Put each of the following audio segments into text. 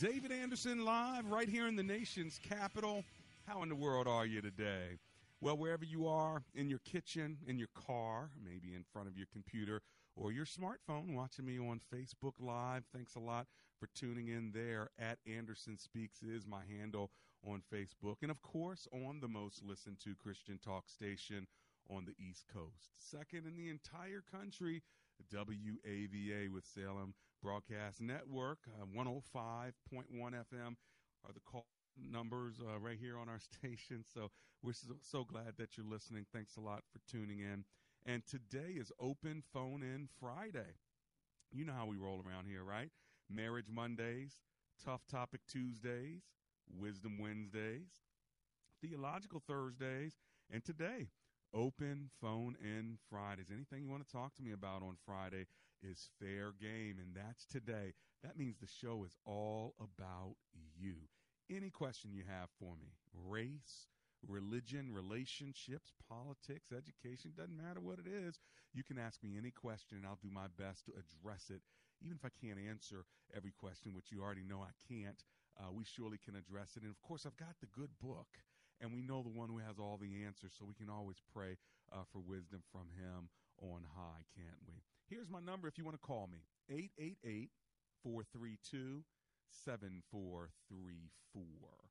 David Anderson live right here in the nation's capital. How in the world are you today? Well, wherever you are, in your kitchen, in your car, maybe in front of your computer or your smartphone, watching me on Facebook Live. Thanks a lot for tuning in there. At Anderson Speaks is my handle on Facebook. And of course, on the most listened to Christian talk station on the East Coast. Second in the entire country, WAVA with Salem Broadcast Network, uh, 105.1 FM are the call numbers uh, right here on our station. So we're so, so glad that you're listening. Thanks a lot for tuning in. And today is Open Phone In Friday. You know how we roll around here, right? Marriage Mondays, Tough Topic Tuesdays, Wisdom Wednesdays, Theological Thursdays, and today, Open Phone In Fridays. Anything you want to talk to me about on Friday is fair game, and that's today. That means the show is all about you. Any question you have for me, race, religion, relationships, politics, education, doesn't matter what it is. You can ask me any question, and I'll do my best to address it. Even if I can't answer every question, which you already know I can't, uh, we surely can address it. And of course, I've got the good book, and we know the one who has all the answers, so we can always pray uh, for wisdom from him on high, can't we? Here's my number if you want to call me 888 432 7434.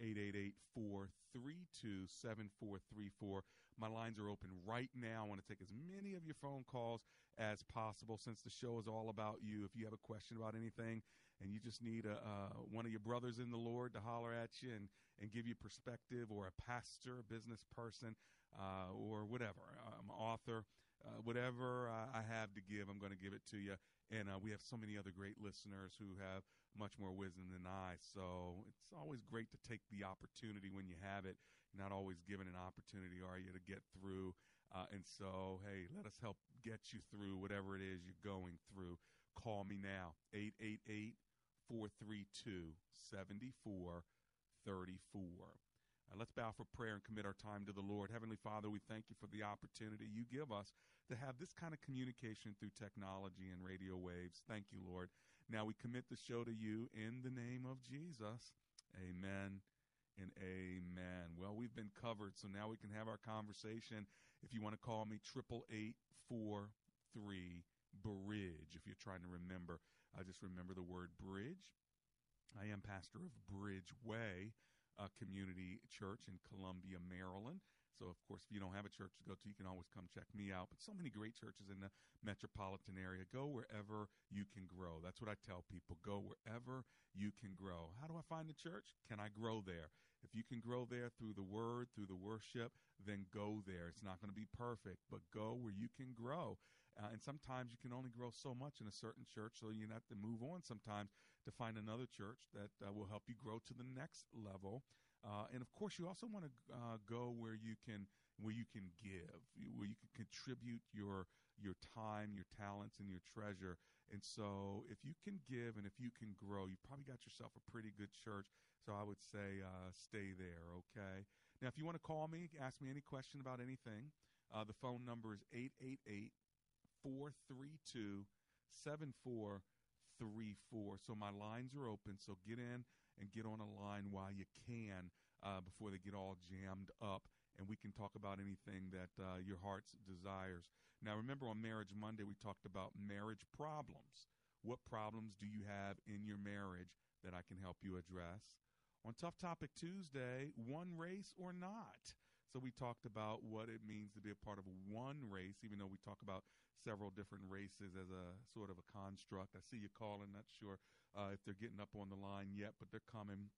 888-432-7434. My lines are open right now. I want to take as many of your phone calls as possible since the show is all about you. If you have a question about anything and you just need a, uh, one of your brothers in the Lord to holler at you and, and give you perspective or a pastor, a business person, uh, or whatever, I'm an author, uh, whatever I have to give, I'm going to give it to you. And uh, we have so many other great listeners who have much more wisdom than I. So it's always great to take the opportunity when you have it. You're not always given an opportunity, are you, to get through? Uh, and so, hey, let us help get you through whatever it is you're going through. Call me now, 888 432 7434. Uh, let's bow for prayer and commit our time to the Lord. Heavenly Father, we thank you for the opportunity you give us to have this kind of communication through technology and radio waves. Thank you, Lord. Now we commit the show to you in the name of Jesus. Amen and amen. Well, we've been covered, so now we can have our conversation. If you want to call me, triple eight four three bridge. If you're trying to remember, I just remember the word bridge. I am pastor of Bridge Way Community Church in Columbia, Maryland. So, of course, if you don't have a church to go to, you can always come check me out. But so many great churches in the metropolitan area. Go wherever you can grow. That's what I tell people. Go wherever you can grow. How do I find the church? Can I grow there? If you can grow there through the word, through the worship, then go there. It's not going to be perfect, but go where you can grow. Uh, and sometimes you can only grow so much in a certain church, so you have to move on sometimes to find another church that uh, will help you grow to the next level. Uh, and of course, you also want to uh, go where you can where you can give, where you can contribute your your time, your talents, and your treasure. And so, if you can give and if you can grow, you've probably got yourself a pretty good church. So I would say uh, stay there. Okay. Now, if you want to call me, ask me any question about anything, uh, the phone number is 888 432 7434. So my lines are open. So get in and get on a line while you can uh, before they get all jammed up. And we can talk about anything that uh, your heart's desires. Now, remember on Marriage Monday, we talked about marriage problems. What problems do you have in your marriage that I can help you address? On Tough Topic Tuesday, one race or not. So we talked about what it means to be a part of one race, even though we talk about several different races as a sort of a construct. I see you calling, not sure uh, if they're getting up on the line yet, but they're coming.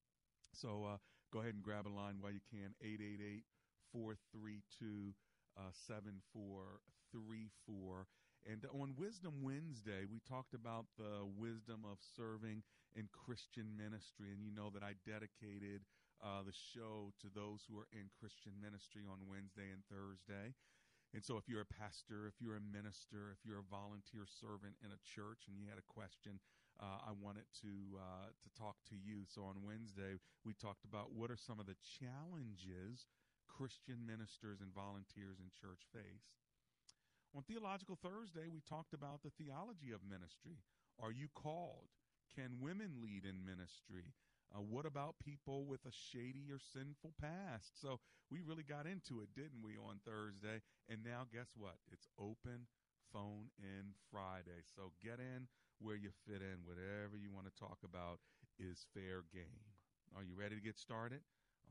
So uh, go ahead and grab a line while you can. 888 432 7434. And on Wisdom Wednesday, we talked about the wisdom of serving in Christian ministry. And you know that I dedicated uh, the show to those who are in Christian ministry on Wednesday and Thursday. And so, if you're a pastor, if you're a minister, if you're a volunteer servant in a church, and you had a question, uh, I wanted to uh, to talk to you. So on Wednesday, we talked about what are some of the challenges Christian ministers and volunteers in church face. On Theological Thursday, we talked about the theology of ministry. Are you called? Can women lead in ministry? Uh, what about people with a shady or sinful past? So we really got into it, didn't we, on Thursday? And now, guess what? It's open phone in Friday. So get in where you fit in. Whatever you want to talk about is fair game. Are you ready to get started?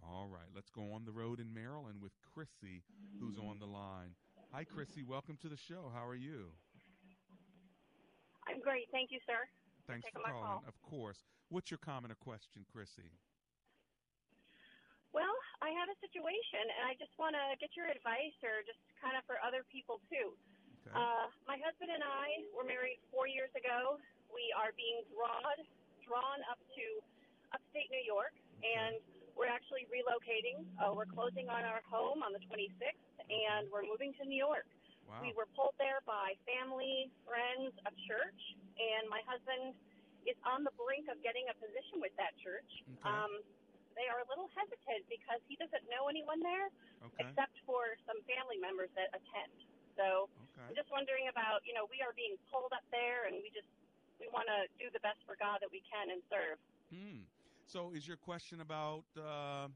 All right, let's go on the road in Maryland with Chrissy, who's on the line. Hi, Chrissy. Welcome to the show. How are you? I'm great. Thank you, sir. Thanks for my calling. call. Of course. What's your comment or question, Chrissy? Well, I have a situation, and I just want to get your advice, or just kind of for other people too. Okay. Uh, my husband and I were married four years ago. We are being drawn drawn up to upstate New York, and we're actually relocating. Uh, we're closing on our home on the 26th, and we're moving to New York. wow. We were pulled there by family, friends, a church, and my husband is on the brink of getting a position with that church. Okay. Um, they are a little hesitant because he doesn't know anyone there okay. except for some family members that attend. So I'm Okay. just wondering about, you know, we are being pulled up there, and we just we want to do the best for God that we can and serve. Hmm. So, is your question about uh,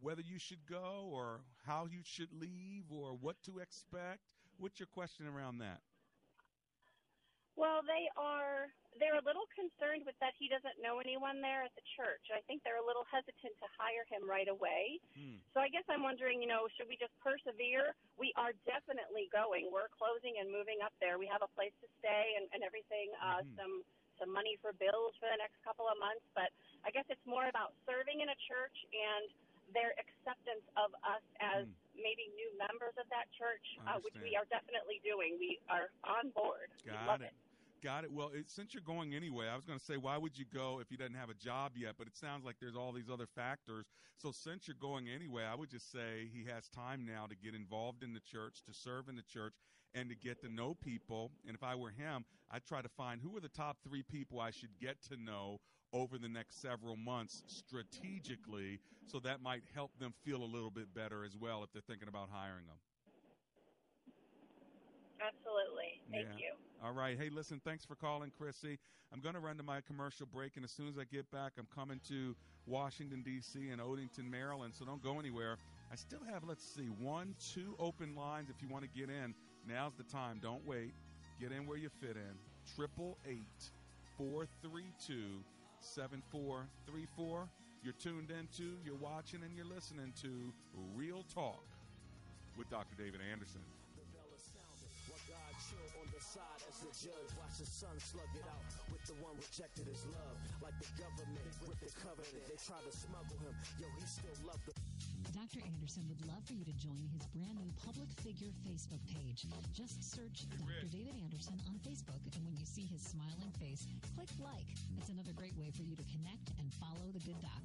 whether you should go, or how you should leave, or what to expect? What's your question around that? Well, they are they're a little concerned with that he doesn't know anyone there at the church. I think they're a little hesitant to hire him right away. Hmm. So I guess I'm wondering, you know, should we just persevere? We are definitely going. We're closing and moving up there. We have a place to stay and, and everything, uh Mhm. some some money for bills for the next couple of months, but I guess it's more about serving in a church and their acceptance of us as Hmm. maybe new members of that church, uh, which we are definitely doing. We are on board. Got love it. Got it. Well, it, since you're going anyway, I was going to say, why would you go if you doesn't have a job yet? But it sounds like there's all these other factors. So since you're going anyway, I would just say he has time now to get involved in the church, to serve in the church, and to get to know people. And if I were him, I'd try to find who are the top three people I should get to know over the next several months strategically. So that might help them feel a little bit better as well if they're thinking about hiring them. Absolutely. Thank Yeah. you. All right. Hey, listen, thanks for calling, Chrissy. I'm going to run to my commercial break, and as soon as I get back, I'm coming to Washington, D.C. and Odenton, Maryland, so don't go anywhere. I still have, let's see, one, two open lines if you want to get in. Now's the time. Don't wait. Get in where you fit in. Triple eight four three two seven four three four. You're tuned into, you're watching, and you're listening to Real Talk with Dr. David Anderson. Chill on the side as the judge watch the sun slug it out with the one rejected his love like the government with the covenant they try to smuggle him yo he still loved the Dr. Anderson would love for you to join his brand new public figure Facebook page. Just search Dr. David Anderson on Facebook, and when you see his smiling face, click like. It's another great way for you to connect and follow the good doc.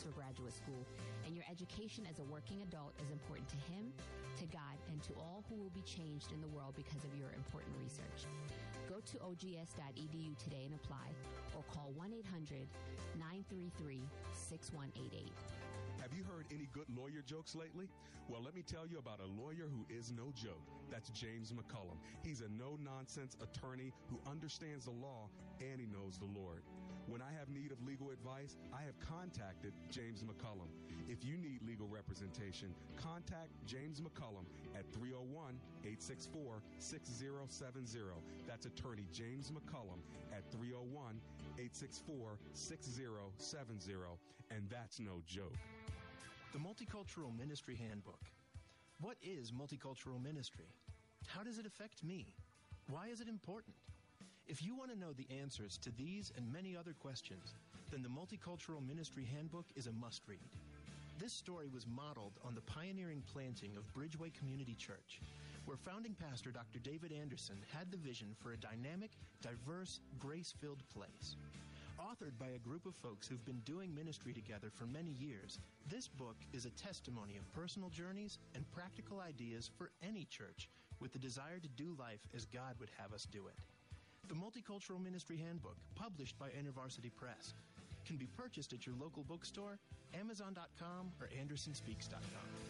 Oxford Graduate School, and your education as a working adult is important to him, to God, and to all who will be changed in the world because of your important research. Go to ogs.edu today and apply, or call 1 800 933 6188. Have you heard any good lawyer jokes lately? Well, let me tell you about a lawyer who is no joke. That's James McCullum. He's a no nonsense attorney who understands the law and he knows the Lord. When I have need of legal advice, I have contacted James McCullum. If you need legal representation, contact James McCullum at 301 864 6070. That's attorney James McCullum at 301 864 6070. And that's no joke. The Multicultural Ministry Handbook. What is multicultural ministry? How does it affect me? Why is it important? If you want to know the answers to these and many other questions, then the Multicultural Ministry Handbook is a must read. This story was modeled on the pioneering planting of Bridgeway Community Church, where founding pastor Dr. David Anderson had the vision for a dynamic, diverse, grace filled place. Authored by a group of folks who've been doing ministry together for many years, this book is a testimony of personal journeys and practical ideas for any church with the desire to do life as God would have us do it. The Multicultural Ministry Handbook, published by InterVarsity Press, can be purchased at your local bookstore, Amazon.com, or AndersonSpeaks.com.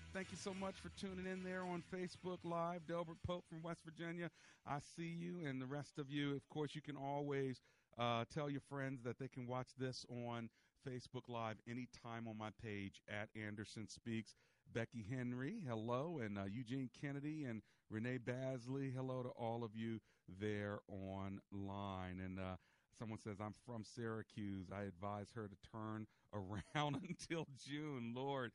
Thank you so much for tuning in there on Facebook Live. Delbert Pope from West Virginia. I see you, and the rest of you. Of course, you can always uh, tell your friends that they can watch this on Facebook Live anytime on my page at Anderson Speaks. Becky Henry, hello, and uh, Eugene Kennedy and Renee Basley, hello to all of you there online. And uh, someone says, I'm from Syracuse. I advise her to turn around until June. Lord,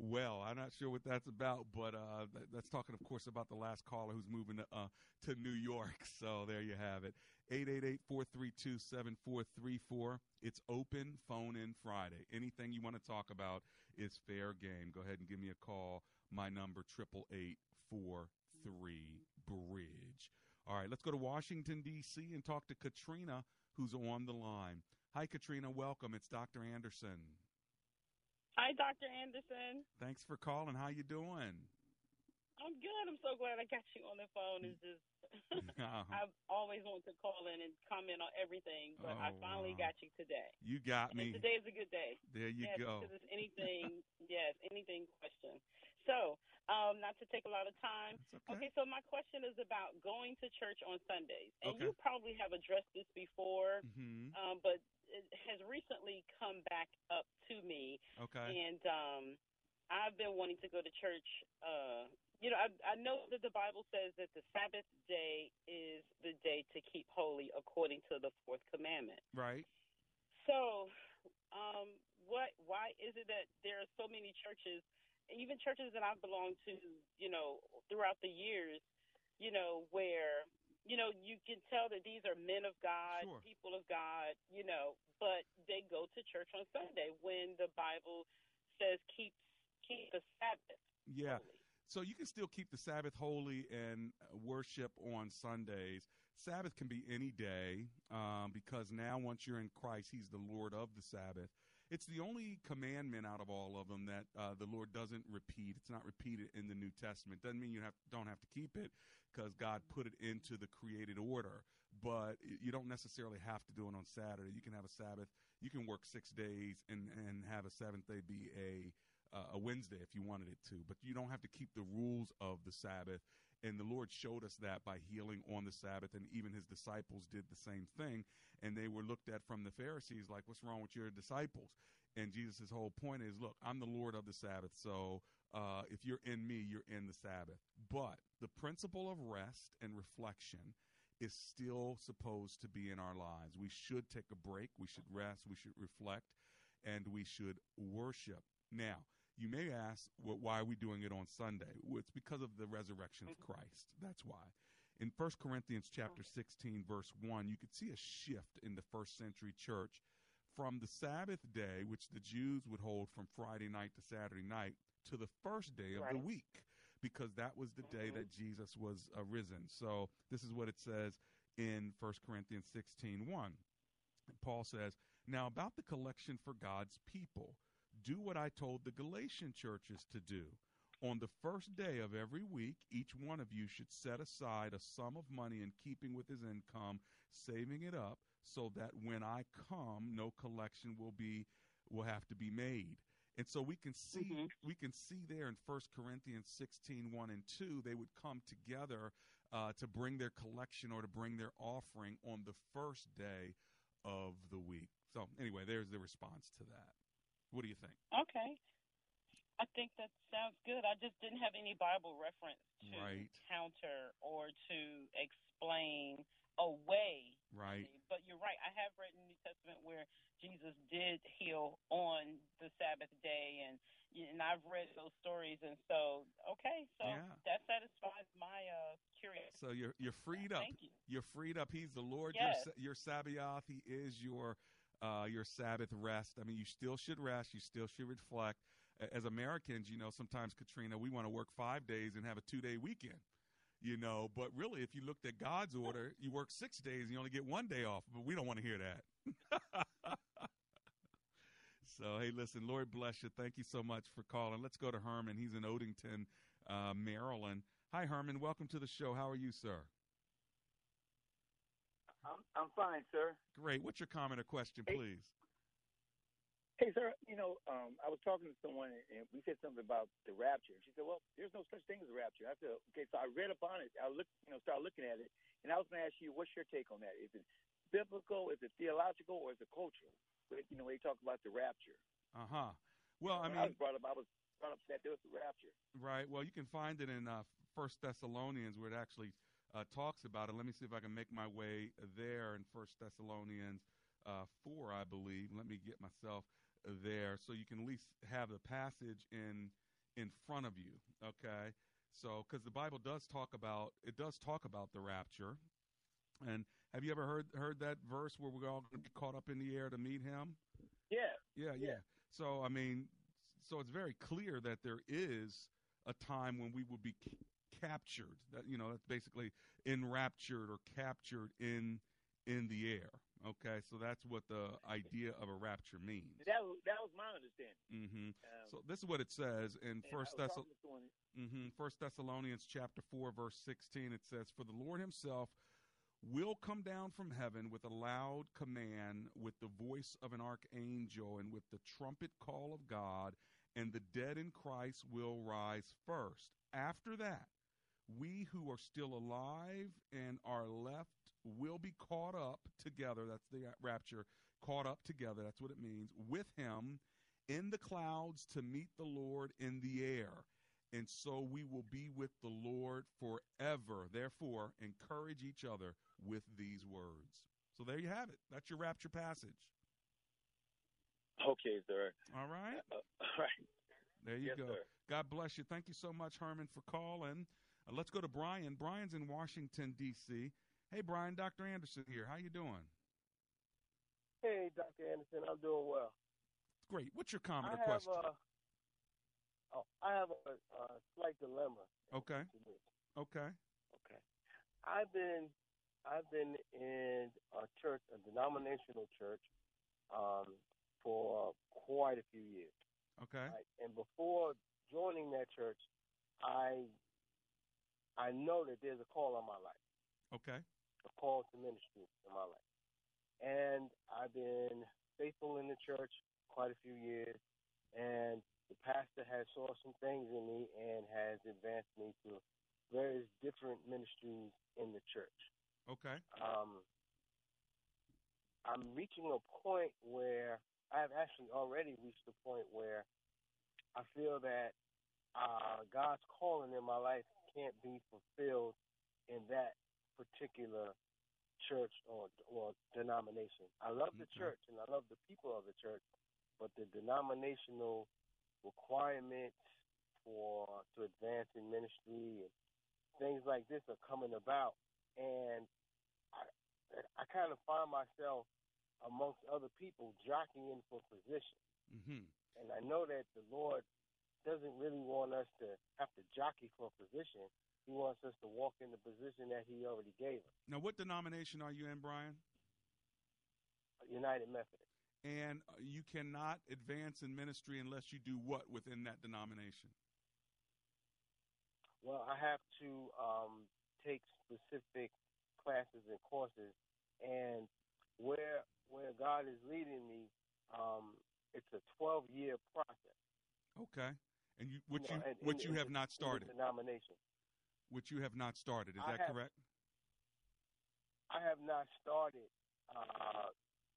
well. I'm not sure what that's about, but uh, that's talking, of course, about the last caller who's moving to, uh, to New York. So there you have it. 888-432-7434. It's open phone in Friday. Anything you want to talk about is fair game. Go ahead and give me a call. My number, triple eight four three bridge. All right, let's go to Washington, D.C. and talk to Katrina, who's on the line. Hi, Katrina. Welcome. It's Dr. Anderson. Hi, Dr. Anderson. Thanks for calling. How you doing? I'm good. I'm so glad I got you on the phone. It's just uh-huh. I've always wanted to call in and comment on everything, but oh, I finally wow. got you today. You got me. And today is a good day. There you yes, go. Because it's anything, yes, anything question. So, um, not to take a lot of time. Okay. okay. so my question is about going to church on Sundays, and okay. you probably have addressed this before, mm-hmm. um, but has recently come back up to me. Okay. And um, I've been wanting to go to church. Uh, you know, I, I know that the Bible says that the Sabbath day is the day to keep holy according to the fourth commandment. Right. So, um, what? Why is it that there are so many churches, even churches that I've belonged to, you know, throughout the years, you know, where you know you can tell that these are men of God, Sure. people of God, you know, but they go to church on Sunday when the Bible says keep keep the Sabbath. Yeah. So you can still keep the Sabbath holy and worship on Sundays. Sabbath can be any day um, because now, once you're in Christ, He's the Lord of the Sabbath. It's the only commandment out of all of them that uh, the Lord doesn't repeat. It's not repeated in the New Testament. Doesn't mean you have don't have to keep it because God put it into the created order. But you don't necessarily have to do it on Saturday. You can have a Sabbath. You can work six days and and have a seventh day be a uh, a Wednesday if you wanted it to, but you don't have to keep the rules of the Sabbath. And the Lord showed us that by healing on the Sabbath, and even his disciples did the same thing. And they were looked at from the Pharisees like, What's wrong with your disciples? And Jesus' whole point is, Look, I'm the Lord of the Sabbath. So uh, if you're in me, you're in the Sabbath. But the principle of rest and reflection is still supposed to be in our lives. We should take a break, we should rest, we should reflect, and we should worship. Now, you may ask, well, why are we doing it on Sunday? Well, it's because of the resurrection of Christ. That's why. In 1 Corinthians chapter 16 verse 1, you could see a shift in the first century church from the Sabbath day, which the Jews would hold from Friday night to Saturday night, to the first day of the week, because that was the day mm-hmm. that Jesus was arisen. So this is what it says in 1 Corinthians 16 1. Paul says, Now about the collection for God's people, do what I told the Galatian churches to do. On the first day of every week, each one of you should set aside a sum of money in keeping with his income, saving it up, so that when I come, no collection will be will have to be made. And so we can see we can see there in 1 Corinthians 16, 1 and 2, they would come together uh, to bring their collection or to bring their offering on the first day of the week. So anyway, there's the response to that. What do you think? Okay. I think that sounds good. I just didn't have any Bible reference to Right. counter or to explain away. Right. But you're right. I have read in the New Testament where Jesus did heal on the Sabbath day, and and I've read those stories, and so okay, so Yeah. that satisfies my uh curiosity. So you're you're freed up. Thank you. You're freed up. He's the Lord. Yes. Your your Sabbath. He is your uh, your Sabbath rest. I mean, you still should rest. You still should reflect. As Americans, you know, sometimes Katrina, we want to work five days and have a two day weekend. You know, but really, if you looked at God's order, you work six days and you only get one day off. But we don't want to hear that. so, hey, listen, Lord bless you. Thank you so much for calling. Let's go to Herman. He's in Odenton, uh, Maryland. Hi, Herman. Welcome to the show. How are you, sir? I'm I'm fine, sir. Great. What's your comment or question, Hey. please? Hey, sir. You know, um, I was talking to someone and we said something about the rapture. She said, "Well, there's no such thing as a rapture." I said, "Okay." So I read upon it. I look, you know, started looking at it, and I was going to ask you, what's your take on that? Is it biblical? Is it theological? Or is it cultural? You know, they talk about the rapture. Uh huh. Well, I When I mean, was brought up. I was brought up that there was the rapture. right. Well, you can find it in uh, First Thessalonians where it actually uh, talks about it. Let me see if I can make my way there in First Thessalonians uh, four, I believe. Let me get myself there so you can at least have the passage in in front of you. Okay. So, because the Bible does talk about it does talk about the rapture. And have you ever heard heard that verse where we're all going to get caught up in the air to meet Him? Yeah. Yeah, yeah. So I mean, so it's very clear that there is a time when we will be c- captured. That you know, that's basically enraptured or captured in in the air. Okay, so that's what the idea of a rapture means. That was, that was my understanding. hmm Um, So this is what it says in First was Thess- talking to someone- hmm First Thessalonians chapter four verse sixteen. It says, "For the Lord Himself will come down from heaven with a loud command, with the voice of an archangel, and with the trumpet call of God, and the dead in Christ will rise first. After that, we who are still alive and are left will be caught up together. That's the rapture, caught up together. That's what it means with Him." in the clouds to meet the Lord in the air. And so we will be with the Lord forever. Therefore, encourage each other with these words. So there you have it. That's your rapture passage. Okay, sir. All right. Uh, all right. There you Yes, go. sir. God bless you. Thank you so much, Herman, for calling. Uh, let's go to Brian. Brian's in Washington D.C. Hey, Brian. Dr. Anderson here. How you doing? Hey, Dr. Anderson, I'm doing well. Great. What's your comment I or have question? a, oh, I have a, a slight dilemma. okay. Okay. Okay. I've been I've been in a church, a denominational church, um, for quite a few years. Okay. Right? And before joining that church, I I know that there's a call on my life, Okay. a call to ministry in my life. And I've been faithful in the church quite a few years, and the pastor has saw some things in me and has advanced me to various different ministries in the church. Okay. Um, I'm reaching a point where I have actually already reached a point where I feel that uh, God's calling in my life can't be fulfilled in that particular church or or denomination. I love the Okay. church and I love the people of the church, but the denominational requirements for to advance in ministry and things like this are coming about, and I I kind of find myself amongst other people jockeying for position. Mm-hmm. And I know that the Lord doesn't really want us to have to jockey for position. He wants us to walk in the position that He already gave us. Now, what denomination are you in, Brian? United Methodist. And uh, you cannot advance in ministry unless you do what within that denomination? Well, I have to um, take specific classes and courses, and where where God is leading me, um, it's a 12 year process. Okay. And you, which know, you, and- which in- you have not started. denomination. Which you have not started. Is I that have- correct? I have not started uh,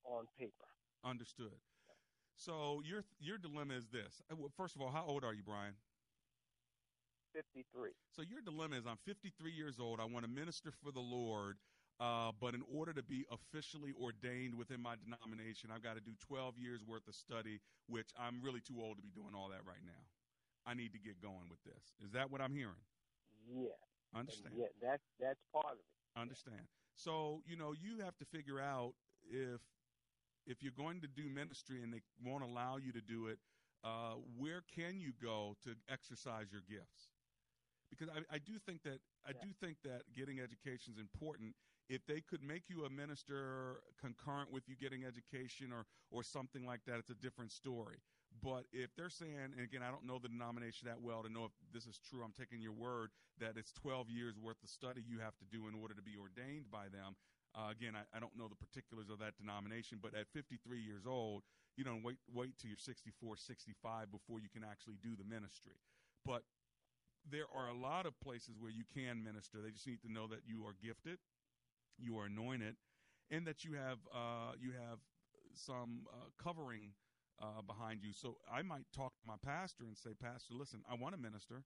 on paper. Understood. So your your dilemma is this. Uh, First of all, how old are you, Brian? 53. So your dilemma is I'm 53 years old. I want to minister for the Lord, uh, but in order to be officially ordained within my denomination, I've got to do 12 years worth of study, which I'm really too old to be doing all that right now. I need to get going with this. Is that what I'm hearing? Yeah. Understand. Yeah, that's that's part of it. Understand. So, you know, you have to figure out if if you're going to do ministry and they won't allow you to do it, uh, where can you go to exercise your gifts? Because I, I do think that I do think that getting education is important. If they could make you a minister concurrent with you getting education or or something like that, it's a different story. But if they're saying, and again, I don't know the denomination that well to know if this is true, I'm taking your word that it's 12 years worth of study you have to do in order to be ordained by them. Uh, again, I, I don't know the particulars of that denomination, but at 53 years old, you don't wait wait till you're 64, 65 before you can actually do the ministry. But there are a lot of places where you can minister. They just need to know that you are gifted, you are anointed, and that you have uh, you have some uh, covering uh, behind you. So I might talk to my pastor and say, Pastor, listen, I want to minister,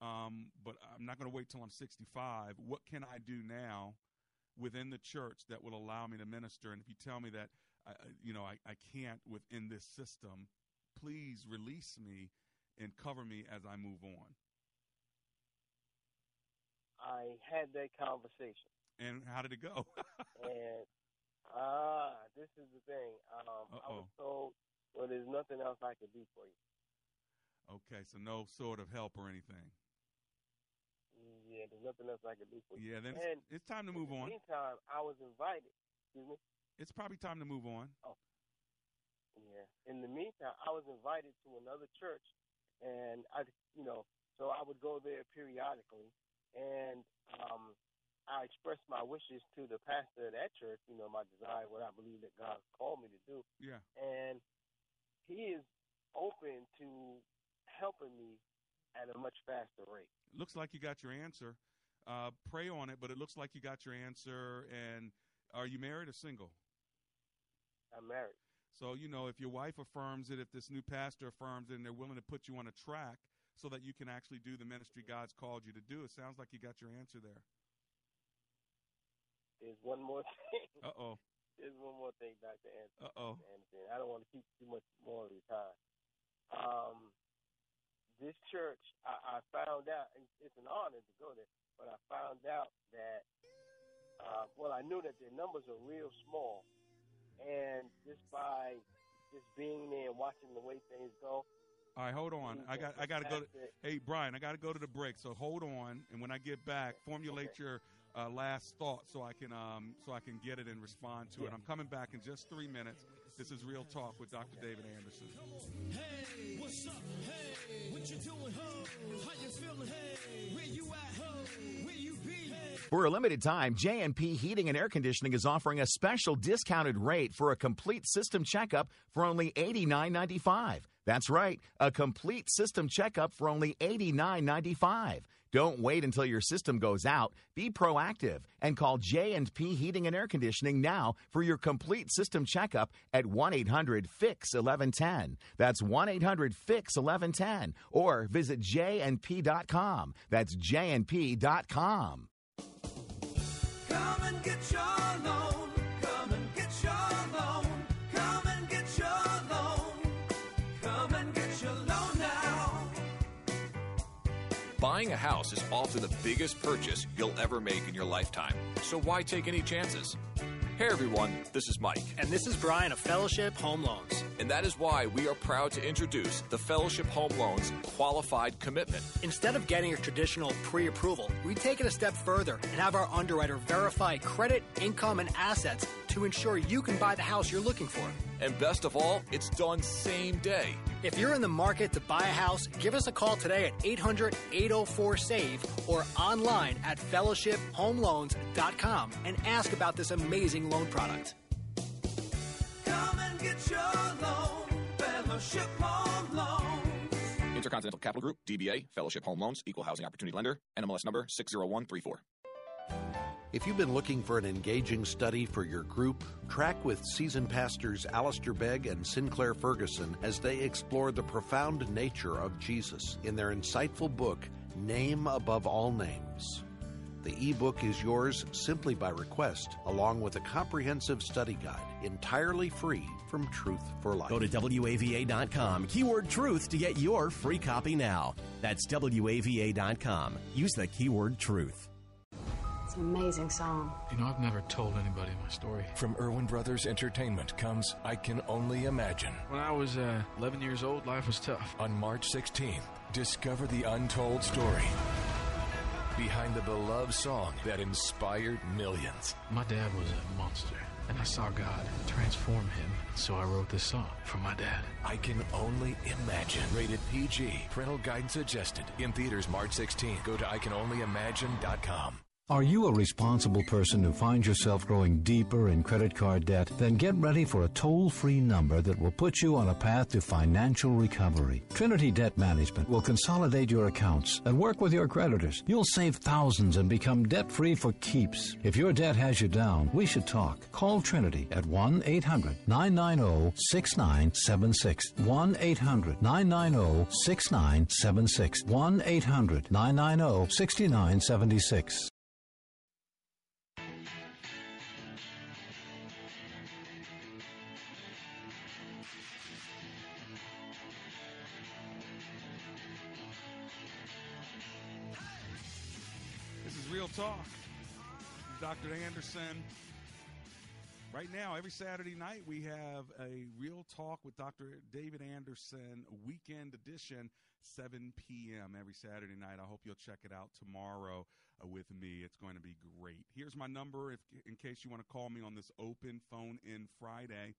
um, but I'm not going to wait till I'm 65. What can I do now within the church that will allow me to minister? And if you tell me that, I, you know, I, I can't within this system, please release me and cover me as I move on. I had that conversation, And how did it go? and ah, this is the thing. Um, I was told, well, there's nothing else I can do for you. okay, so no sort of help or anything. Yeah, there's nothing else I can do for you. Yeah, then and it's, it's time to move in on. meantime, I was invited. Excuse me. It's probably time to move on. Oh. Yeah. In the meantime, I was invited to another church, and I, you know, so I would go there periodically, and um, I expressed my wishes to the pastor of that church. You know, my desire, what I believe that God called me to do, Yeah. and he is open to helping me at a much faster rate. Looks like you got your answer. Uh, pray on it, but it looks like you got your answer. And are you married or single? I'm married. So, you know, if your wife affirms it, if this new pastor affirms it, and they're willing to put you on a track so that you can actually do the ministry God's called you to do, it sounds like you got your answer there. There's one more thing. Uh oh. There's one more thing, Dr. Anderson. Uh-oh. Anderson. I don't want to keep too much more of your time. Um, this church, I, I found out, it's an honor to go there, but I found out that, uh, well, I knew that their numbers are real small. And just by just being there and watching the way things go, All right, hold on. I got I got to go to Hey, Brian, I got to go to the break. So hold on, and when I get back, formulate your uh, last thought so I can um, so I can get it and respond to it. I'm coming back in just 3 minutes. This is Real Talk with Dr. David Anderson. Hey, what's up? Hey, what you doing, ho? How you feeling? Hey, where you at, ho? Where you be? Hey. For a limited time, J&P Heating and Air Conditioning is offering a special discounted rate for a complete system checkup for only $89.95. That's right, a complete system checkup for only $89.95. Don't wait until your system goes out. Be proactive and call J&P Heating and Air Conditioning now for your complete system checkup at 1-800-FIX-1110. That's 1-800-FIX-1110 or visit jnp.com. That's jnp.com. Come and get your loan. Buying a house is often the biggest purchase you'll ever make in your lifetime. So why take any chances? Hey everyone, this is Mike. And this is Brian of Fellowship Home Loans. And that is why we are proud to introduce the Fellowship Home Loans Qualified Commitment. Instead of getting a traditional pre approval, we take it a step further and have our underwriter verify credit, income, and assets to ensure you can buy the house you're looking for. And best of all, it's done same day. If you're in the market to buy a house, give us a call today at 800 804 SAVE or online at fellowshiphomeloans.com and ask about this amazing loan product. Come and get your loan. Fellowship Home Loans. Intercontinental Capital Group, DBA, Fellowship Home Loans, Equal Housing Opportunity Lender, NMLS number 60134. If you've been looking for an engaging study for your group, track with seasoned pastors Alistair Begg and Sinclair Ferguson as they explore the profound nature of Jesus in their insightful book, Name Above All Names. The ebook is yours simply by request, along with a comprehensive study guide, entirely free from Truth for Life. Go to WAVA.com, keyword truth to get your free copy now. That's WAVA.com. Use the keyword truth. It's an amazing song. You know, I've never told anybody my story. From Erwin Brothers Entertainment comes I Can Only Imagine. When I was uh, 11 years old, life was tough. On March 16th, discover the untold story behind the beloved song that inspired millions. My dad was a monster, and I saw God transform him. So I wrote this song for my dad. I Can Only Imagine. Rated PG. Parental guidance suggested. In theaters March 16th. Go to ICanOnlyImagine.com. Are you a responsible person who finds yourself growing deeper in credit card debt? Then get ready for a toll free number that will put you on a path to financial recovery. Trinity Debt Management will consolidate your accounts and work with your creditors. You'll save thousands and become debt free for keeps. If your debt has you down, we should talk. Call Trinity at 1 800 990 6976. 1 800 990 6976. 1 800 990 6976. Talk. Dr. Anderson. Right now, every Saturday night, we have a Real Talk with Dr. David Anderson weekend edition, 7 p.m. every Saturday night. I hope you'll check it out tomorrow uh, with me. It's going to be great. Here's my number if, in case you want to call me on this open phone in Friday.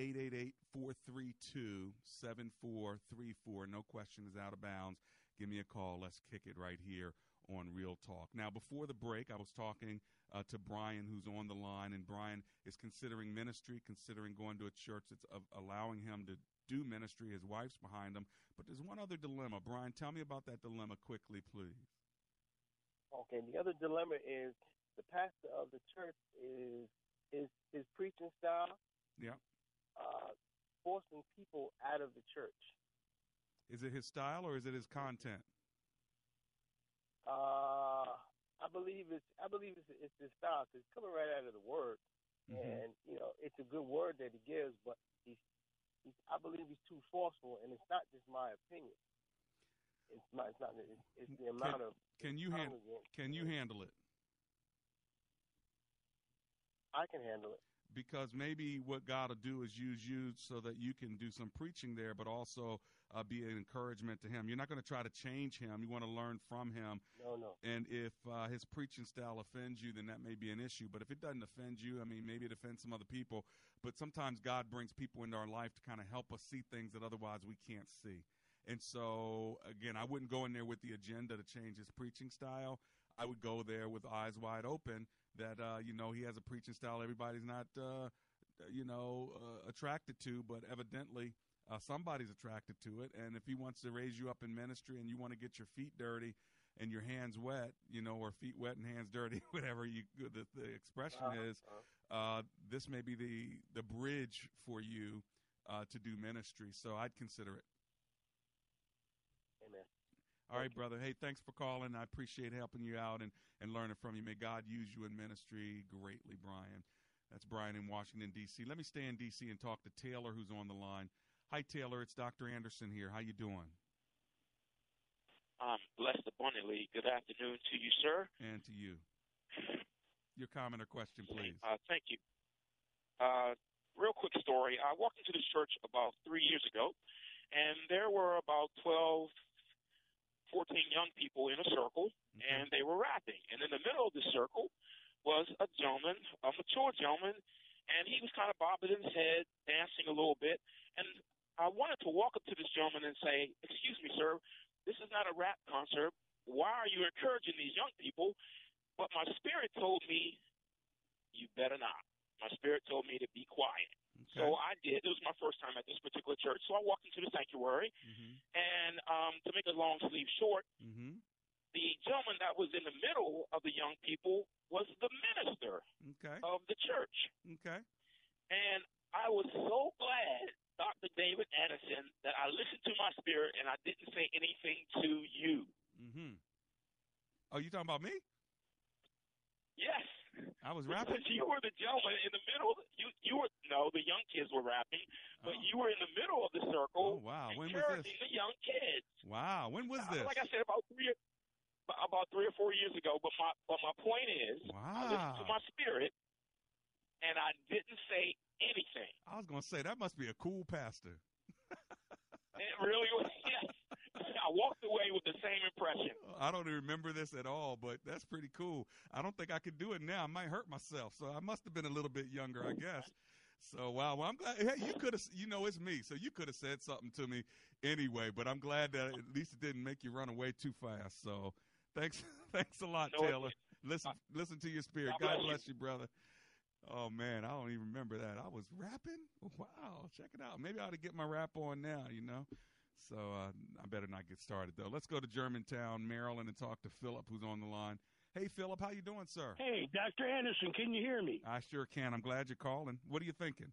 888-432-7434. No question is out of bounds. Give me a call. Let's kick it right here on Real Talk. Now, before the break, I was talking uh, to Brian, who's on the line, and Brian is considering ministry, considering going to a church that's uh, allowing him to do ministry. His wife's behind him. But there's one other dilemma. Brian, tell me about that dilemma quickly, please. Okay, the other dilemma is the pastor of the church is his his preaching style. Yeah. Uh, forcing people out of the church. Is it his style or is it his content? Uh, I believe it's I believe it's it's his style 'cause it's coming right out of the word, Mhm. and you know it's a good word that he gives, but he's, he's I believe he's too forceful, and it's not just my opinion. It's not. It's not. It's, it's the amount Can, of can you hand, congregants. can you handle it? I can handle it. because maybe what God will do is use you so that you can do some preaching there, but also uh, be an encouragement to him. You're not going to try to change him. You want to learn from him. No, no. And if uh, his preaching style offends you, then that may be an issue. But if it doesn't offend you, I mean, maybe it offends some other people. But sometimes God brings people into our life to kind of help us see things that otherwise we can't see. And so, again, I wouldn't go in there with the agenda to change his preaching style. I would go there with eyes wide open that, uh, you know, he has a preaching style everybody's not, uh, you know, uh, attracted to, but evidently uh, somebody's attracted to it. And if he wants to raise you up in ministry and you want to get your feet dirty and your hands wet, you know, or feet wet and hands dirty, whatever you the, the expression Uh-huh, is, uh, this may be the the bridge for you uh, to do ministry. So I'd consider it. Amen. All right, brother. Hey, thanks for calling. I appreciate helping you out and, and learning from you. May God use you in ministry greatly, Brian. That's Brian in Washington, D.C. Let me stay in D.C. and talk to Taylor, who's on the line. Hi, Taylor. It's Dr. Anderson here. How you doing? Um, blessed abundantly. Good afternoon to you, sir. And to you. Your comment or question, please. Uh, thank you. Uh, real quick story. I walked into this church about three years ago, and there were about 12, 14 young people in a circle, and they were rapping. And in the middle of the circle was a gentleman, a mature gentleman, and he was kind of bobbing his head, dancing a little bit. And I wanted to walk up to this gentleman and say, Excuse me, sir, this is not a rap concert. Why are you encouraging these young people? But my spirit told me, You better not. My spirit told me to be quiet. So I did. It was my first time at this particular church. So I walked into the sanctuary, and um, to make a long sleeve short, Mm-hmm. the gentleman that was in the middle of the young people was the minister Okay. of the church. Okay. And I was so glad, Dr. David Anderson, that I listened to my spirit and I didn't say anything to you. Mm-hmm. Oh, you talking about me? Yes. I was rapping. Because you were the gentleman in the middle. You you were no, the young kids were rapping, but you were in the middle of the circle. Oh, wow. When was this? the young kids. Wow. When was this? Like I said, about three about three or four years ago. But my but my point is, I listened to Wow. my spirit, and I didn't say anything. I was going to say, that must be a cool pastor. It really was. Yes. I walked away with the same impression. I don't remember this at all, but that's pretty cool. I don't think I could do it now. I might hurt myself. So I must have been a little bit younger, I guess. So wow, well, I'm glad. Hey, you could have, you know, it's me. So you could have said something to me anyway. But I'm glad that at least it didn't make you run away too fast. So thanks, thanks a lot, Taylor. Listen, listen to your spirit. God God bless bless you, brother. Oh man, I don't even remember that. I was rapping. Wow, check it out. Maybe I ought to get my rap on now. You know. So uh, I better not get started though. Let's go to Germantown, Maryland, and talk to Philip, who's on the line. Hey, Philip, how you doing, sir? Hey, Dr. Anderson, can you hear me? I sure can. I'm glad you're calling. What are you thinking?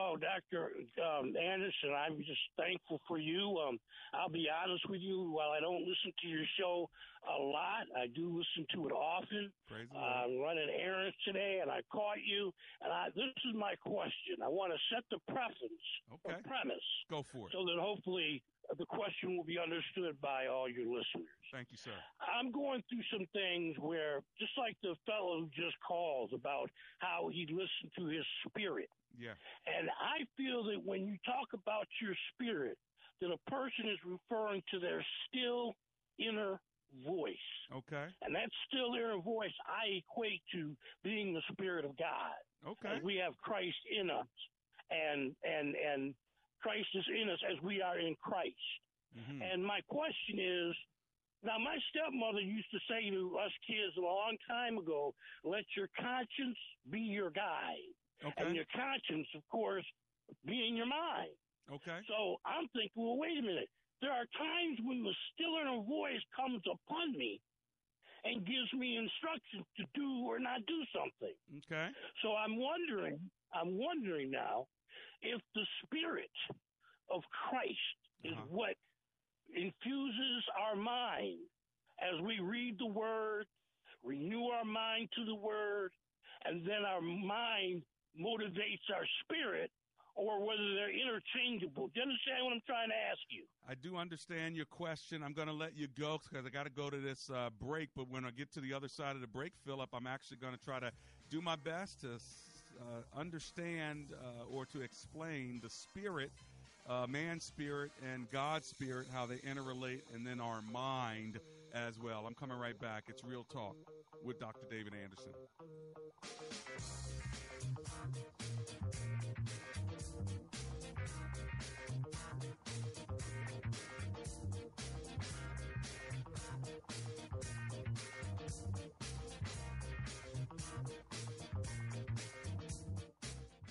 Oh, Dr. Um, Anderson, I'm just thankful for you. Um, I'll be honest with you, while I don't listen to your show a lot, I do listen to it often. Praise I'm running errands today, and I caught you. And I, this is my question. I want to set the preference, okay. the premise, Go for it. so that hopefully the question will be understood by all your listeners. Thank you, sir. I'm going through some things where, just like the fellow who just called about how he listened to his spirit. Yeah. And I feel that when you talk about your spirit, that a person is referring to their still inner voice. Okay. And that still inner voice I equate to being the spirit of God. Okay. As we have Christ in us and and and Christ is in us as we are in Christ. Mm-hmm. And my question is now, my stepmother used to say to us kids a long time ago, let your conscience be your guide. Okay. And your conscience, of course, being your mind. Okay. So I'm thinking, well, wait a minute. There are times when the still inner voice comes upon me and gives me instructions to do or not do something. Okay. So I'm wondering, I'm wondering now, if the spirit of Christ is Uh-huh. what infuses our mind as we read the word, renew our mind to the word, and then our mind motivates our spirit, or whether they're interchangeable. Do you understand what I'm trying to ask you? I do understand your question. I'm going to let you go because I got to go to this uh, break. But when I get to the other side of the break, Philip, I'm actually going to try to do my best to uh, understand uh, or to explain the spirit, uh, man's spirit, and God's spirit, how they interrelate, and then our mind as well. I'm coming right back. It's Real Talk with Dr. David Anderson.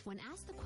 When asked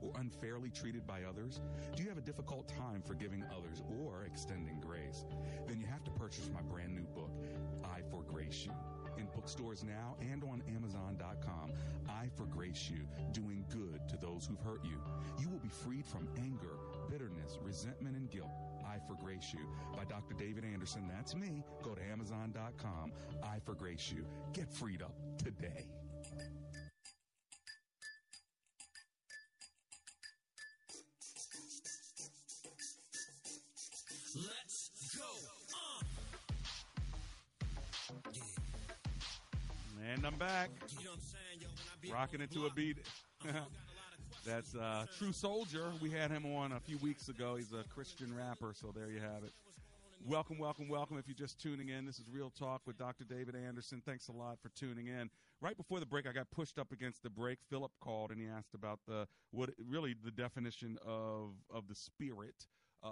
or unfairly treated by others? Do you have a difficult time forgiving others or extending grace? Then you have to purchase my brand new book, I Forgrace You. In bookstores now and on Amazon.com, I Forgrace You, doing good to those who've hurt you. You will be freed from anger, bitterness, resentment, and guilt. I Forgrace You by Dr. David Anderson. That's me. Go to Amazon.com. I Forgrace You. Get freed up today. And I'm back. You know what I'm saying, yo? When I be Rocking into a beat. That's uh, True Soldier. We had him on a few weeks ago. He's a Christian rapper, so there you have it. Welcome, welcome, welcome. If you're just tuning in, this is Real Talk with Dr. David Anderson. Thanks a lot for tuning in. Right before the break, I got pushed up against the break. Philip called and he asked about the what really the definition of of the spirit,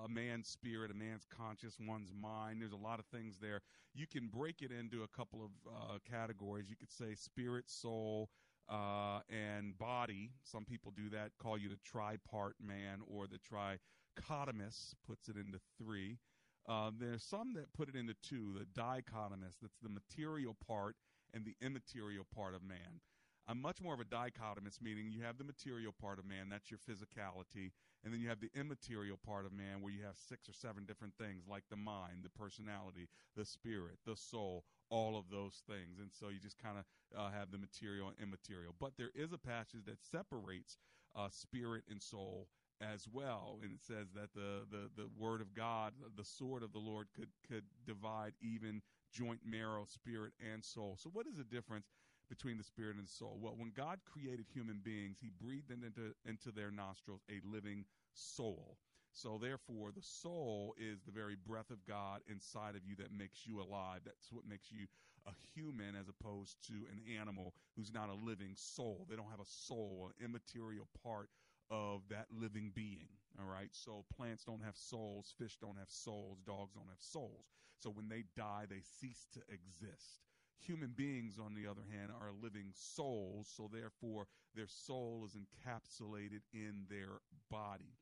a man's spirit, a man's conscious, one's mind. There's a lot of things there. You can break it into a couple of uh, categories. You could say spirit, soul, uh, and body. Some people do that, call you the tripart man, or the trichotomist puts it into three. Uh, there's some that put it into two, the dichotomist, that's the material part and the immaterial part of man. I'm much more of a dichotomist, meaning you have the material part of man, that's your physicality, and then you have the immaterial part of man where you have six or seven different things like the mind, the personality, the spirit, the soul, all of those things. And so you just kind of uh, have the material and immaterial. But there is a passage that separates uh, spirit and soul as well and it says that the, the the word of god the sword of the lord could could divide even joint marrow spirit and soul so what is the difference between the spirit and the soul well when god created human beings he breathed into into their nostrils a living soul so therefore the soul is the very breath of god inside of you that makes you alive that's what makes you a human as opposed to an animal who's not a living soul they don't have a soul an immaterial part of that living being. All right. So plants don't have souls, fish don't have souls, dogs don't have souls. So when they die, they cease to exist. Human beings, on the other hand, are living souls, so therefore their soul is encapsulated in their body.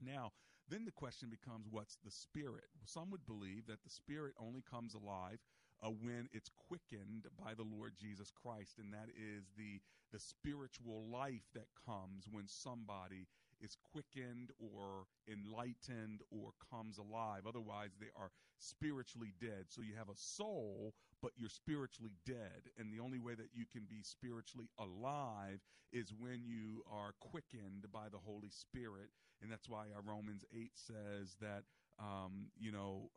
Now, then the question becomes what's the spirit? Some would believe that the spirit only comes alive uh, when it's quickened by the Lord Jesus Christ, and that is the the spiritual life that comes when somebody is quickened or enlightened or comes alive. Otherwise, they are spiritually dead. So you have a soul, but you're spiritually dead. And the only way that you can be spiritually alive is when you are quickened by the Holy Spirit. And that's why our Romans 8 says that, um, you know,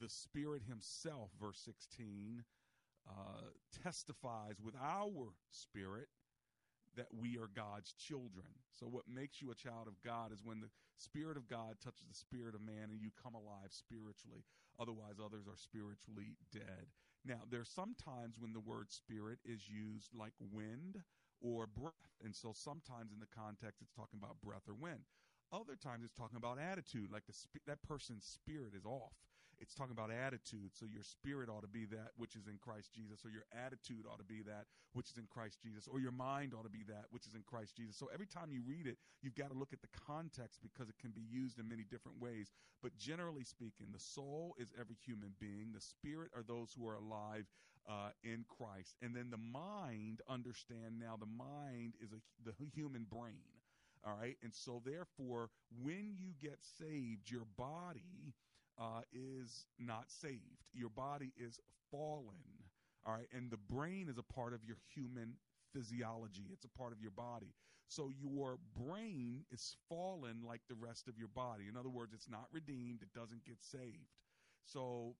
the Spirit Himself, verse 16, uh, testifies with our spirit that we are God's children. So, what makes you a child of God is when the Spirit of God touches the spirit of man and you come alive spiritually. Otherwise, others are spiritually dead. Now, there's sometimes when the word spirit is used like wind or breath. And so, sometimes in the context, it's talking about breath or wind. Other times, it's talking about attitude, like the that person's spirit is off it's talking about attitude. So your spirit ought to be that which is in Christ Jesus, or your attitude ought to be that which is in Christ Jesus, or your mind ought to be that which is in Christ Jesus. So every time you read it, you've got to look at the context because it can be used in many different ways. But generally speaking, the soul is every human being, the spirit are those who are alive uh, in Christ. And then the mind, understand now, the mind is a, the human brain. All right. And so, therefore, when you get saved, your body uh, is not saved. Your body is fallen. All right. And the brain is a part of your human physiology, it's a part of your body. So your brain is fallen like the rest of your body. In other words, it's not redeemed, it doesn't get saved. So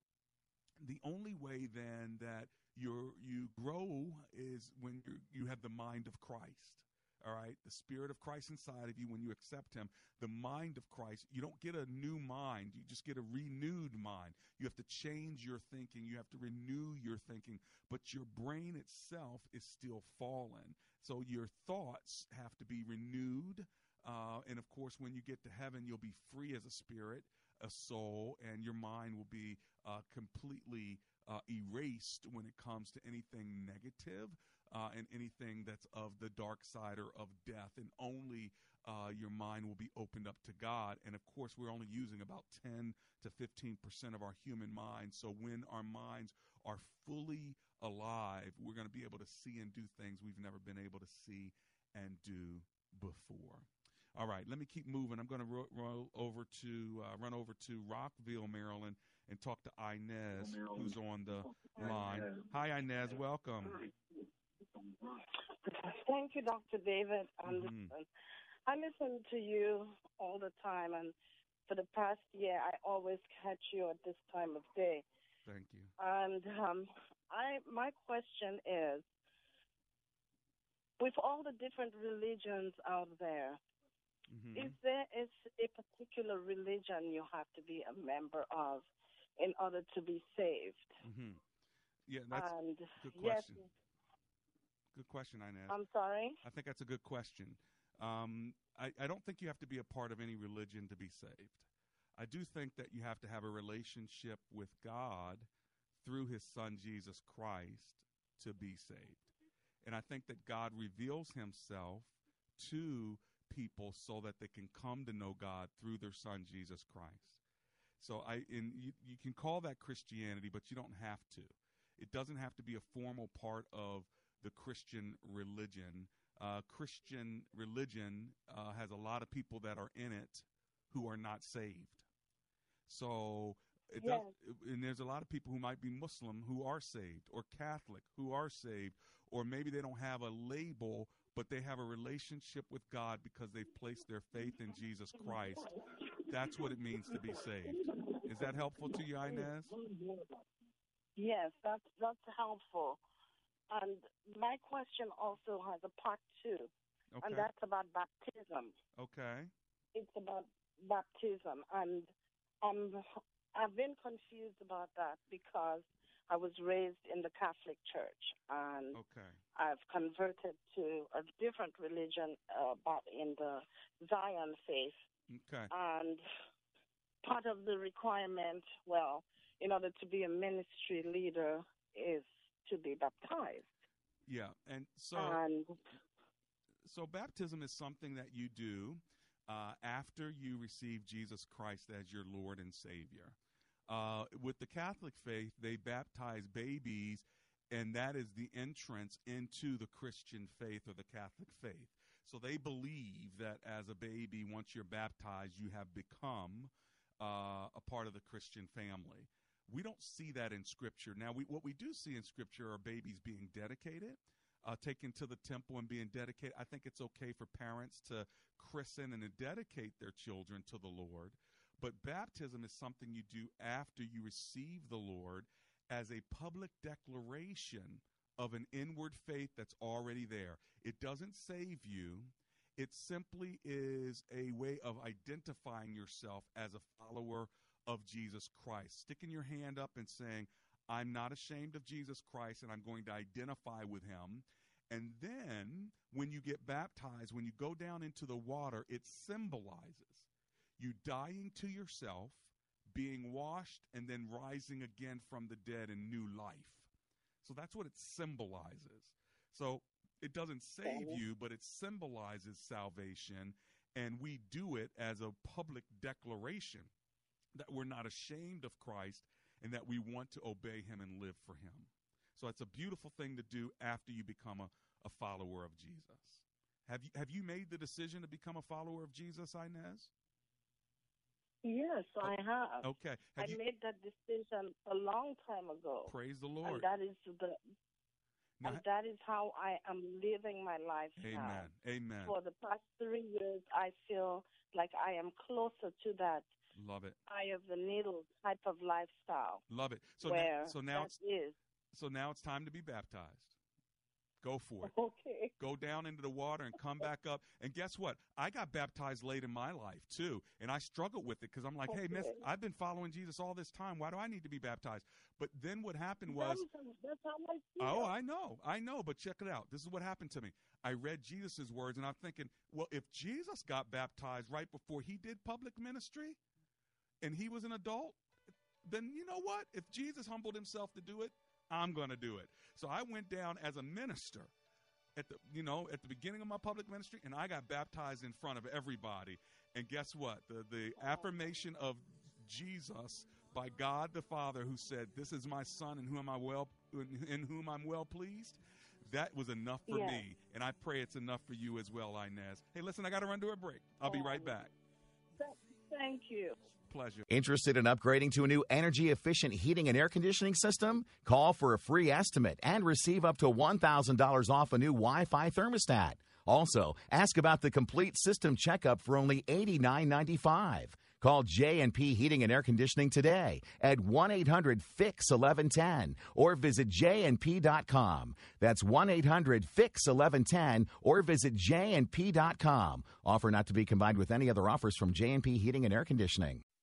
the only way then that you you grow is when you you have the mind of Christ all right? The spirit of christ inside of you when you accept him the mind of christ you don't get a new mind. You just get a renewed mind. You have to change your thinking. You have to renew your thinking. But your brain itself is still fallen. So your thoughts have to be renewed. Uh, and of course when you get to heaven you'll be free as a spirit a soul and your mind will be uh, completely uh, erased when it comes to anything negative uh, and anything that's of the dark side or of death, and only uh, your mind will be opened up to God. And of course, we're only using about 10 to 15 percent of our human mind. So when our minds are fully alive, we're going to be able to see and do things we've never been able to see and do before. All right, let me keep moving. I'm going to ro- roll over to uh, run over to Rockville, Maryland, and talk to Inez, who's on the line. Hi, Inez. Welcome. Thank you, Dr. David. Mm-hmm. I listen to you all the time, and for the past year, I always catch you at this time of day. Thank you. And um, I, my question is, with all the different religions out there, is there, mm-hmm. is there is a particular religion you have to be a member of in order to be saved? Mm-hmm. Yeah, that's and a good question. Yes, Good question, Inez. I'm sorry? I think that's a good question. Um, I, I don't think you have to be a part of any religion to be saved. I do think that you have to have a relationship with God through his son Jesus Christ to be saved. And I think that God reveals himself to people so that they can come to know God through their son Jesus Christ. So I in you, you can call that Christianity, but you don't have to. It doesn't have to be a formal part of the Christian religion. Uh, Christian religion uh, has a lot of people that are in it who are not saved. So, it yes. does, and there's a lot of people who might be Muslim who are saved, or Catholic who are saved, or maybe they don't have a label, but they have a relationship with God because they've placed their faith in Jesus Christ. That's what it means to be saved. Is that helpful to you, Inez? Yes, that's that's helpful. And my question also has a part two, okay. and that's about baptism. Okay. It's about baptism, and um, I've been confused about that because I was raised in the Catholic Church, and okay. I've converted to a different religion, uh, but in the Zion faith. Okay. And part of the requirement, well, in order to be a ministry leader, is to be baptized. Yeah, and so And so baptism is something that you do uh, after you receive Jesus Christ as your Lord and Savior. Uh, with the Catholic faith, they baptize babies, and that is the entrance into the Christian faith or the Catholic faith. So they believe that as a baby, once you're baptized, you have become uh, a part of the Christian family. We don't see that in Scripture. Now, we, what we do see in Scripture are babies being dedicated, uh, taken to the temple and being dedicated. I think it's okay for parents to christen and to dedicate their children to the Lord. But baptism is something you do after you receive the Lord as a public declaration of an inward faith that's already there. It doesn't save you. It simply is a way of identifying yourself as a follower of Jesus Christ. Sticking your hand up and saying, I'm not ashamed of Jesus Christ and I'm going to identify with him. And then when you get baptized, when you go down into the water, it symbolizes you dying to yourself, being washed, and then rising again from the dead in new life. So that's what it symbolizes. So it doesn't save you, but it symbolizes salvation. And we do it as a public declaration that we're not ashamed of Christ and that we want to obey him and live for him. So it's a beautiful thing to do after you become a, a follower of Jesus. Have you have you made the decision to become a follower of Jesus, Inez? yes, oh, I have. Okay. Have I you made that decision a long time ago. praise the And Lord? that is the Now- and that is how I am living my life now. Amen. Amen. For the past three years, I feel like I am closer to that Love it. eye of the needle type of lifestyle. Love it. So now, so now it's is. so now it's time to be baptized. Go for it. Okay. Go down into the water and come back up. And guess what? I got baptized late in my life too, and I struggled with it because I'm like, hey, miss, I've been following Jesus all this time. Why do I need to be baptized? But then what happened was, That's, that's how I oh, I know, I know. But check it out. This is what happened to me. I read Jesus' words, and I'm thinking, well, if Jesus got baptized right before he did public ministry, and he was an adult, then you know what? If Jesus humbled himself to do it, I'm going to do it. So I went down as a minister at the you know at the beginning of my public ministry and I got baptized in front of everybody. And guess what? The the affirmation of Jesus by God the Father who said, "This is my son in whom I well in whom I'm well pleased." That was enough for Yes. me, and I pray it's enough for you as well, Inez. Hey, listen, I got to run to a break. I'll be oh, right back. Thank you. Pleasure. Interested in upgrading to a new energy efficient heating and air conditioning system? Call for a free estimate and receive up to $1,000 off a new Wi Fi thermostat. Also, ask about the complete system checkup for only $89.95. Call J&P Heating and Air Conditioning today at 1-800-FIX-1110 or visit jnp.com. That's 1-800-FIX-1110 or visit jnp.com. Offer not to be combined with any other offers from J&P Heating and Air Conditioning.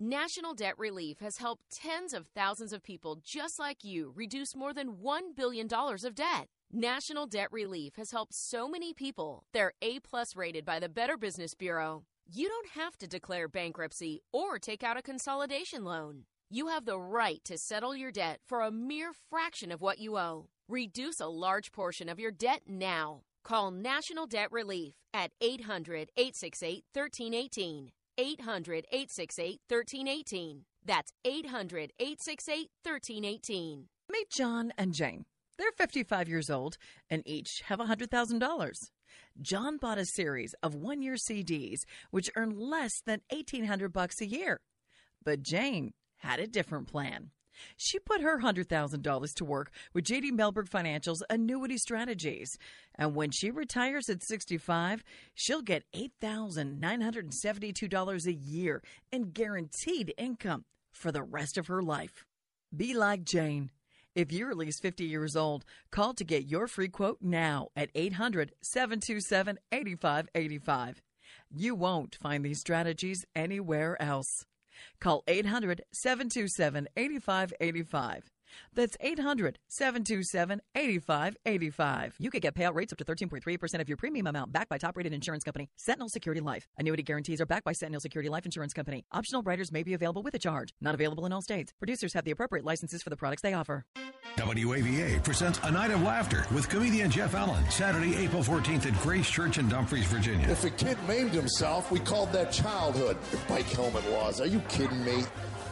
National Debt Relief has helped tens of thousands of people just like you reduce more than $1 billion of debt. National Debt Relief has helped so many people. They're A plus rated by the Better Business Bureau. You don't have to declare bankruptcy or take out a consolidation loan. You have the right to settle your debt for a mere fraction of what you owe. Reduce a large portion of your debt now. Call National Debt Relief at 800 868 1318. 800 868 1318. That's 800 868 1318. Meet John and Jane. They're 55 years old and each have $100,000. John bought a series of one year CDs, which earn less than 1800 bucks a year. But Jane had a different plan. She put her $100,000 to work with JD Mellberg Financial's annuity strategies. And when she retires at 65, she'll get $8,972 a year in guaranteed income for the rest of her life. Be like Jane. If you're at least 50 years old, call to get your free quote now at 800 727 8585. You won't find these strategies anywhere else. Call 800 727 8585. That's 800 727 8585. You could get payout rates up to 13.3% of your premium amount backed by top rated insurance company Sentinel Security Life. Annuity guarantees are backed by Sentinel Security Life Insurance Company. Optional riders may be available with a charge. Not available in all states. Producers have the appropriate licenses for the products they offer. WAVA presents A Night of Laughter with comedian Jeff Allen, Saturday, April 14th at Grace Church in Dumfries, Virginia. If a kid maimed himself, we called that childhood. The bike helmet laws. Are you kidding me?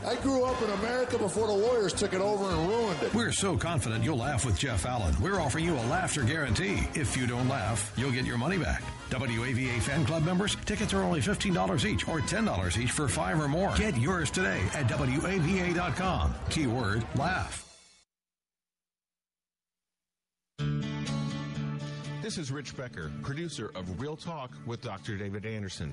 I grew up in America before the lawyers took it over and ruined it. We're so confident you'll laugh with Jeff Allen. We're offering you a laughter guarantee. If you don't laugh, you'll get your money back. WAVA fan club members, tickets are only $15 each or $10 each for five or more. Get yours today at WAVA.com. Keyword laugh. This is Rich Becker, producer of Real Talk with Dr. David Anderson.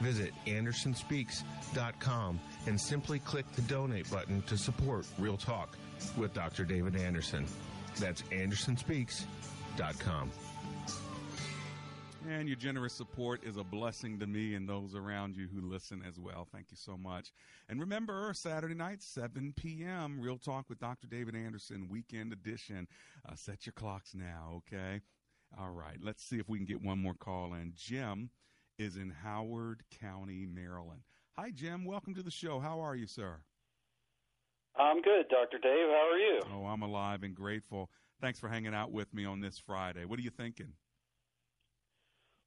Visit AndersonSpeaks.com and simply click the donate button to support Real Talk with Dr. David Anderson. That's AndersonSpeaks.com. And your generous support is a blessing to me and those around you who listen as well. Thank you so much. And remember, Saturday night, 7 p.m., Real Talk with Dr. David Anderson, weekend edition. Uh, set your clocks now, okay? All right, let's see if we can get one more call in. Jim is in Howard County, Maryland. Hi, Jim. Welcome to the show. How are you, sir? I'm good, Dr. Dave. How are you? Oh, I'm alive and grateful. Thanks for hanging out with me on this Friday. What are you thinking?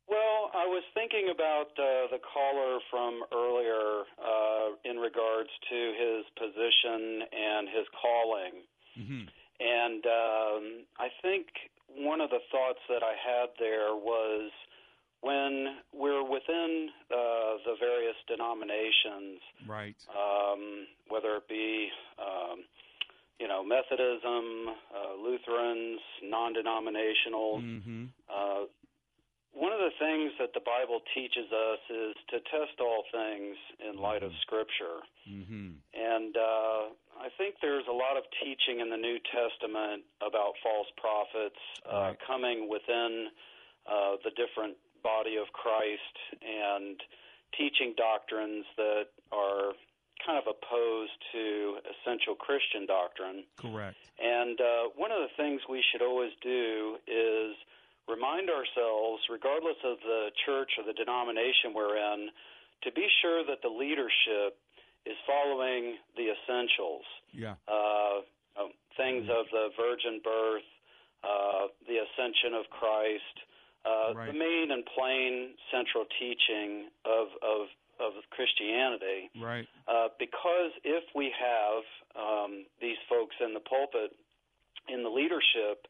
Well, I was thinking about uh, the caller from earlier uh, in regards to his position and his calling. Mm-hmm. And um, I think one of the thoughts that I had there was when we're within uh, the various denominations, right? Um, whether it be um, you know Methodism, uh, Lutherans, non-denominational. Mm-hmm. Uh, one of the things that the Bible teaches us is to test all things in light of Scripture. Mm-hmm. And uh, I think there's a lot of teaching in the New Testament about false prophets uh, Right. coming within uh, the different body of Christ and teaching doctrines that are kind of opposed to essential Christian doctrine. Correct. And uh, one of the things we should always do is remind ourselves, regardless of the church or the denomination we're in, to be sure that the leadership is following the essentials. Yeah. Uh, um, things of the virgin birth, uh, the ascension of Christ, uh, Right. the main and plain central teaching of, of, of Christianity. Right. Uh, because if we have um, these folks in the pulpit, in the leadership,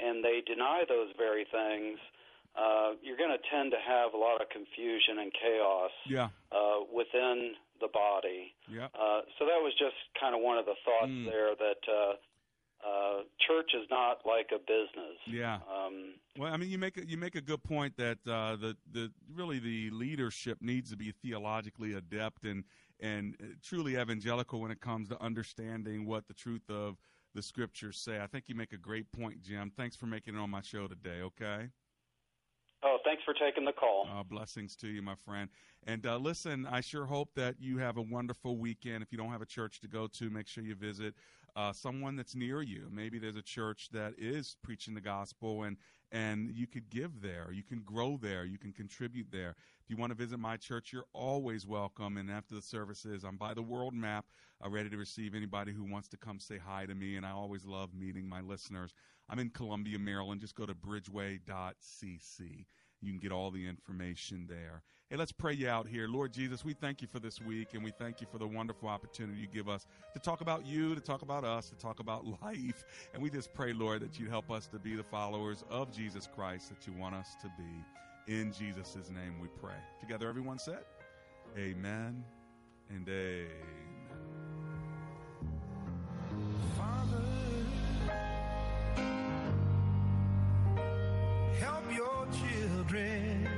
and they deny those very things, uh, you're going to tend to have a lot of confusion and chaos Yeah. uh, within the body. Yeah. Uh, so that was just kind of one of the thoughts Mm. there that uh, church is not like a business. Yeah. Um, Well, I mean, you make a, you make a good point that uh, the the really the leadership needs to be theologically adept and and uh, truly evangelical when it comes to understanding what the truth of the scriptures say. I think you make a great point, Jim. Thanks for making it on my show today. Okay. oh, thanks for taking the call. Uh, blessings to you, my friend. And uh, listen, I sure hope that you have a wonderful weekend. If you don't have a church to go to, make sure you visit uh, someone that's near you. Maybe there's a church that is preaching the gospel, and and you could give there. You can grow there. You can contribute there. If you want to visit my church, you're always welcome. And after the services, I'm by the world map, uh, ready to receive anybody who wants to come say hi to me. And I always love meeting my listeners. I'm in Columbia, Maryland. Just go to bridgeway.cc You can get all the information there. Hey, let's pray you out here. Lord Jesus, we thank you for this week and we thank you for the wonderful opportunity you give us to talk about you, to talk about us, to talk about life. And we just pray, Lord, that you'd help us to be the followers of Jesus Christ that you want us to be. In Jesus' name we pray. Together, everyone said, Amen and amen. Children.